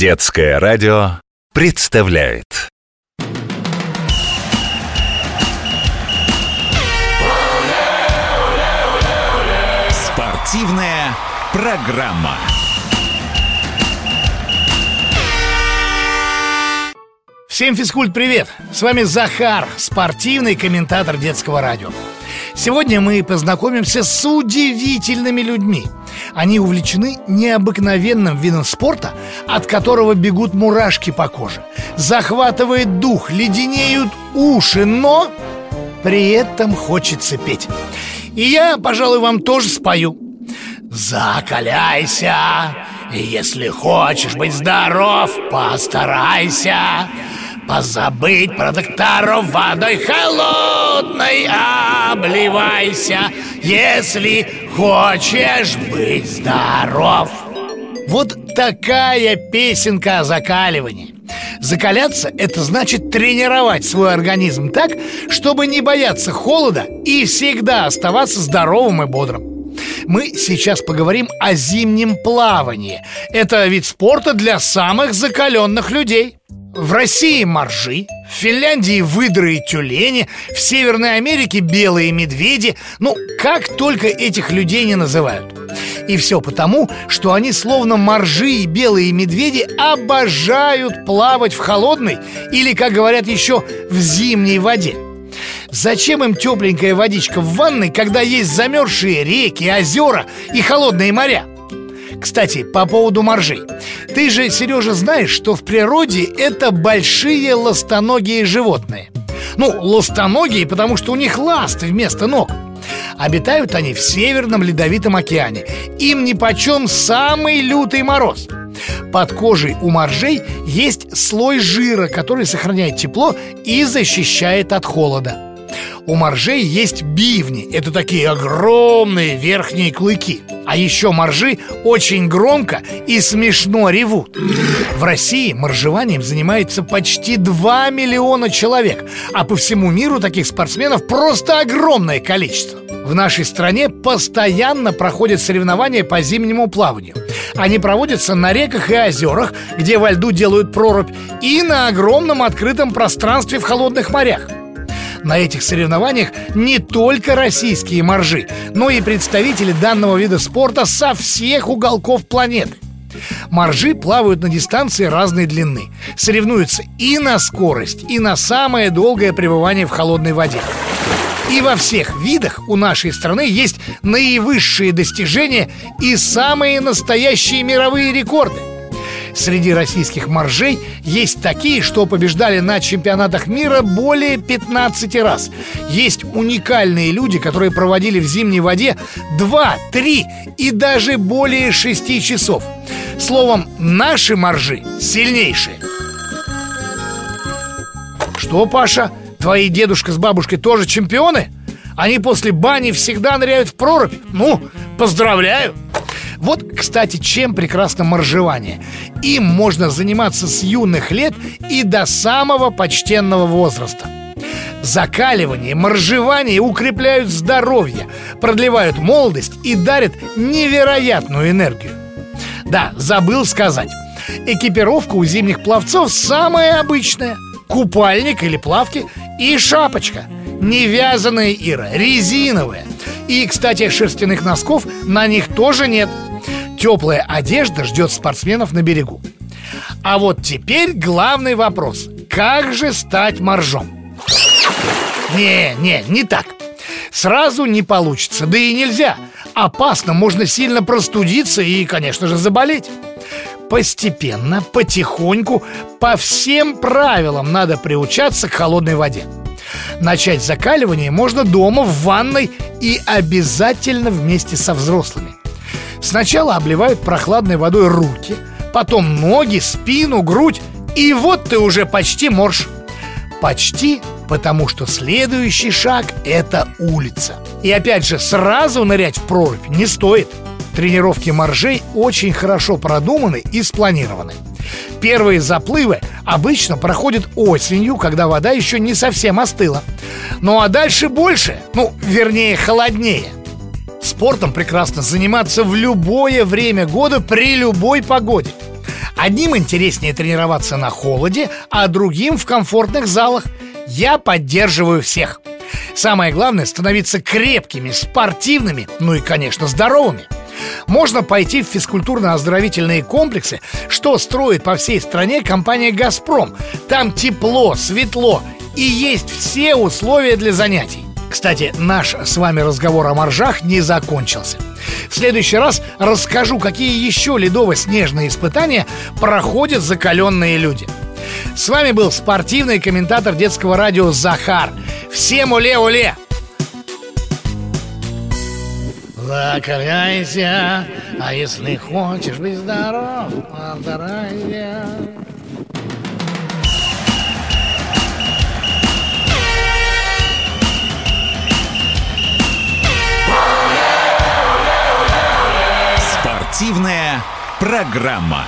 Детское радио представляет Спортивная программа. Всем физкульт привет! С вами Захар, спортивный комментатор детского радио. Сегодня мы познакомимся с удивительными людьми. Они увлечены необыкновенным видом спорта, от которого бегут мурашки по коже, захватывает дух, леденеют уши, но при этом хочется петь. И я, пожалуй, вам тоже спою. Закаляйся, если хочешь быть здоров, постарайся Позабыть про докторов водой холодной обливайся Если хочешь быть здоров Вот такая песенка о закаливании Закаляться – это значит тренировать свой организм так, чтобы не бояться холода и всегда оставаться здоровым и бодрым. Мы сейчас поговорим о зимнем плавании. Это вид спорта для самых закаленных людей. В России моржи, в Финляндии выдры и тюлени, в Северной Америке белые медведи. Ну, как только этих людей не называют. И все потому, что они словно моржи и белые медведи обожают плавать в холодной или, как говорят еще, в зимней воде. Зачем им тепленькая водичка в ванной, когда есть замерзшие реки, озера и холодные моря? Кстати, по поводу моржей Ты же, Сережа, знаешь, что в природе это большие ластоногие животные. Ну, ластоногие, потому что у них ласты вместо ног. Обитают они в Северном Ледовитом океане. Им нипочем самый лютый мороз. Под кожей у моржей есть слой жира, который сохраняет тепло и защищает от холода. У моржей есть бивни. Это такие огромные верхние клыки А еще моржи очень громко и смешно ревут В России моржеванием занимается почти 2 миллиона человек А по всему миру таких спортсменов просто огромное количество в нашей стране постоянно проходят соревнования по зимнему плаванию. Они проводятся на реках и озерах, где во льду делают прорубь, и на огромном открытом пространстве в холодных морях. На этих соревнованиях не только российские моржи, но и представители данного вида спорта со всех уголков планеты. Моржи плавают на дистанции разной длины, соревнуются и на скорость, и на самое долгое пребывание в холодной воде. И во всех видах у нашей страны есть наивысшие достижения и самые настоящие мировые рекорды. Среди российских моржей есть такие, что побеждали на чемпионатах мира более 15 раз. Есть уникальные люди, которые проводили в зимней воде 2, 3 и даже более 6 часов. Словом, наши моржи сильнейшие. Что, Паша, твои дедушка с бабушкой тоже чемпионы? Они после бани всегда ныряют в прорубь? Ну, поздравляю! Вот, кстати, чем прекрасно моржевание. Им можно заниматься с юных лет и до самого почтенного возраста. Закаливание, моржевание укрепляют здоровье, продлевают молодость и дарят невероятную энергию. Да, забыл сказать. Экипировка у зимних пловцов самая обычная. Купальник или плавки и шапочка. Не вязаная Ира, резиновая. И, кстати, шерстяных носков на них тоже нет – Теплая одежда ждет спортсменов на берегу. А вот теперь главный вопрос. Как же стать моржом? Не, не, не так. Сразу не получится, да и нельзя. Опасно, можно сильно простудиться и, конечно же, заболеть. Постепенно, потихоньку, по всем правилам надо приучаться к холодной воде. Начать закаливание можно дома, в ванной и обязательно вместе со взрослыми. Сначала обливают прохладной водой руки, потом ноги, спину, грудь, и вот ты уже почти морж. Почти, потому что следующий шаг – это улица. И опять же, сразу нырять в прорубь не стоит. Тренировки моржей очень хорошо продуманы и спланированы. Первые заплывы обычно проходят осенью, когда вода еще не совсем остыла. Ну а дальше больше, ну, вернее, холоднее – Спортом прекрасно заниматься в любое время года при любой погоде. Одним интереснее тренироваться на холоде, а другим в комфортных залах. Я поддерживаю всех. Самое главное – становиться крепкими, спортивными, ну и, конечно, здоровыми. Можно пойти в физкультурно-оздоровительные комплексы, что строит по всей стране компания «Газпром». Там тепло, светло и есть все условия для занятий. Кстати, наш с вами разговор о моржах не закончился. В следующий раз расскажу, какие еще ледово-снежные испытания проходят закаленные люди. С вами был спортивный комментатор детского радио Захар. Всем уле-уле! Закаляйся, а если хочешь быть здоров, постарайся. Спортивная программа.